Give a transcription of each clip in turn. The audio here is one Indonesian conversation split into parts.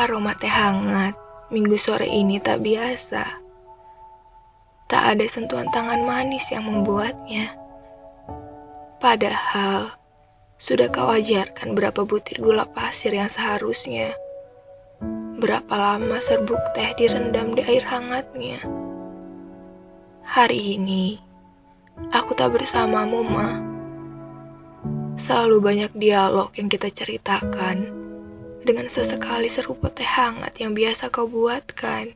Aroma teh hangat minggu sore ini tak biasa. Tak ada sentuhan tangan manis yang membuatnya. Padahal sudah kau ajarkan berapa butir gula pasir yang seharusnya. Berapa lama serbuk teh direndam di air hangatnya. Hari ini aku tak bersamamu, Ma. Selalu banyak dialog yang kita ceritakan dengan sesekali seruput teh hangat yang biasa kau buatkan.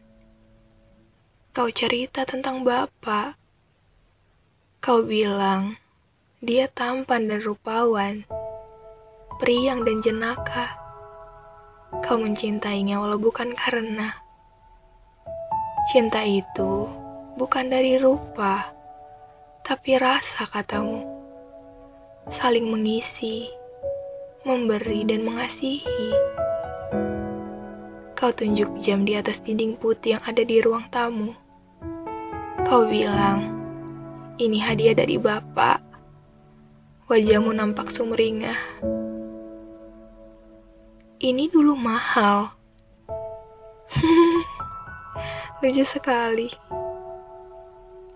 Kau cerita tentang Bapak. Kau bilang dia tampan dan rupawan, priang dan jenaka. Kau mencintainya walau bukan karena cinta itu bukan dari rupa, tapi rasa katamu. Saling mengisi memberi dan mengasihi. Kau tunjuk jam di atas dinding putih yang ada di ruang tamu. Kau bilang, ini hadiah dari Bapak. Wajahmu nampak sumringah. Ini dulu mahal. Lucu sekali.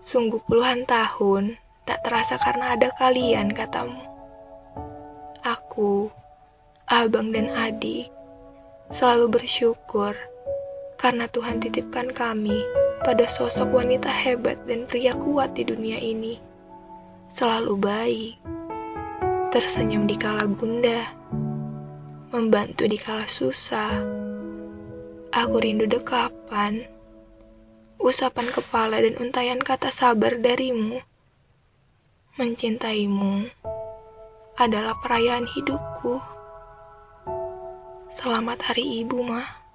Sungguh puluhan tahun tak terasa karena ada kalian, katamu. Aku abang dan adik selalu bersyukur karena Tuhan titipkan kami pada sosok wanita hebat dan pria kuat di dunia ini. Selalu baik, tersenyum di kala gundah, membantu di kala susah. Aku rindu dekapan, usapan kepala dan untayan kata sabar darimu. Mencintaimu adalah perayaan hidupku. Selamat Hari Ibu, Mah.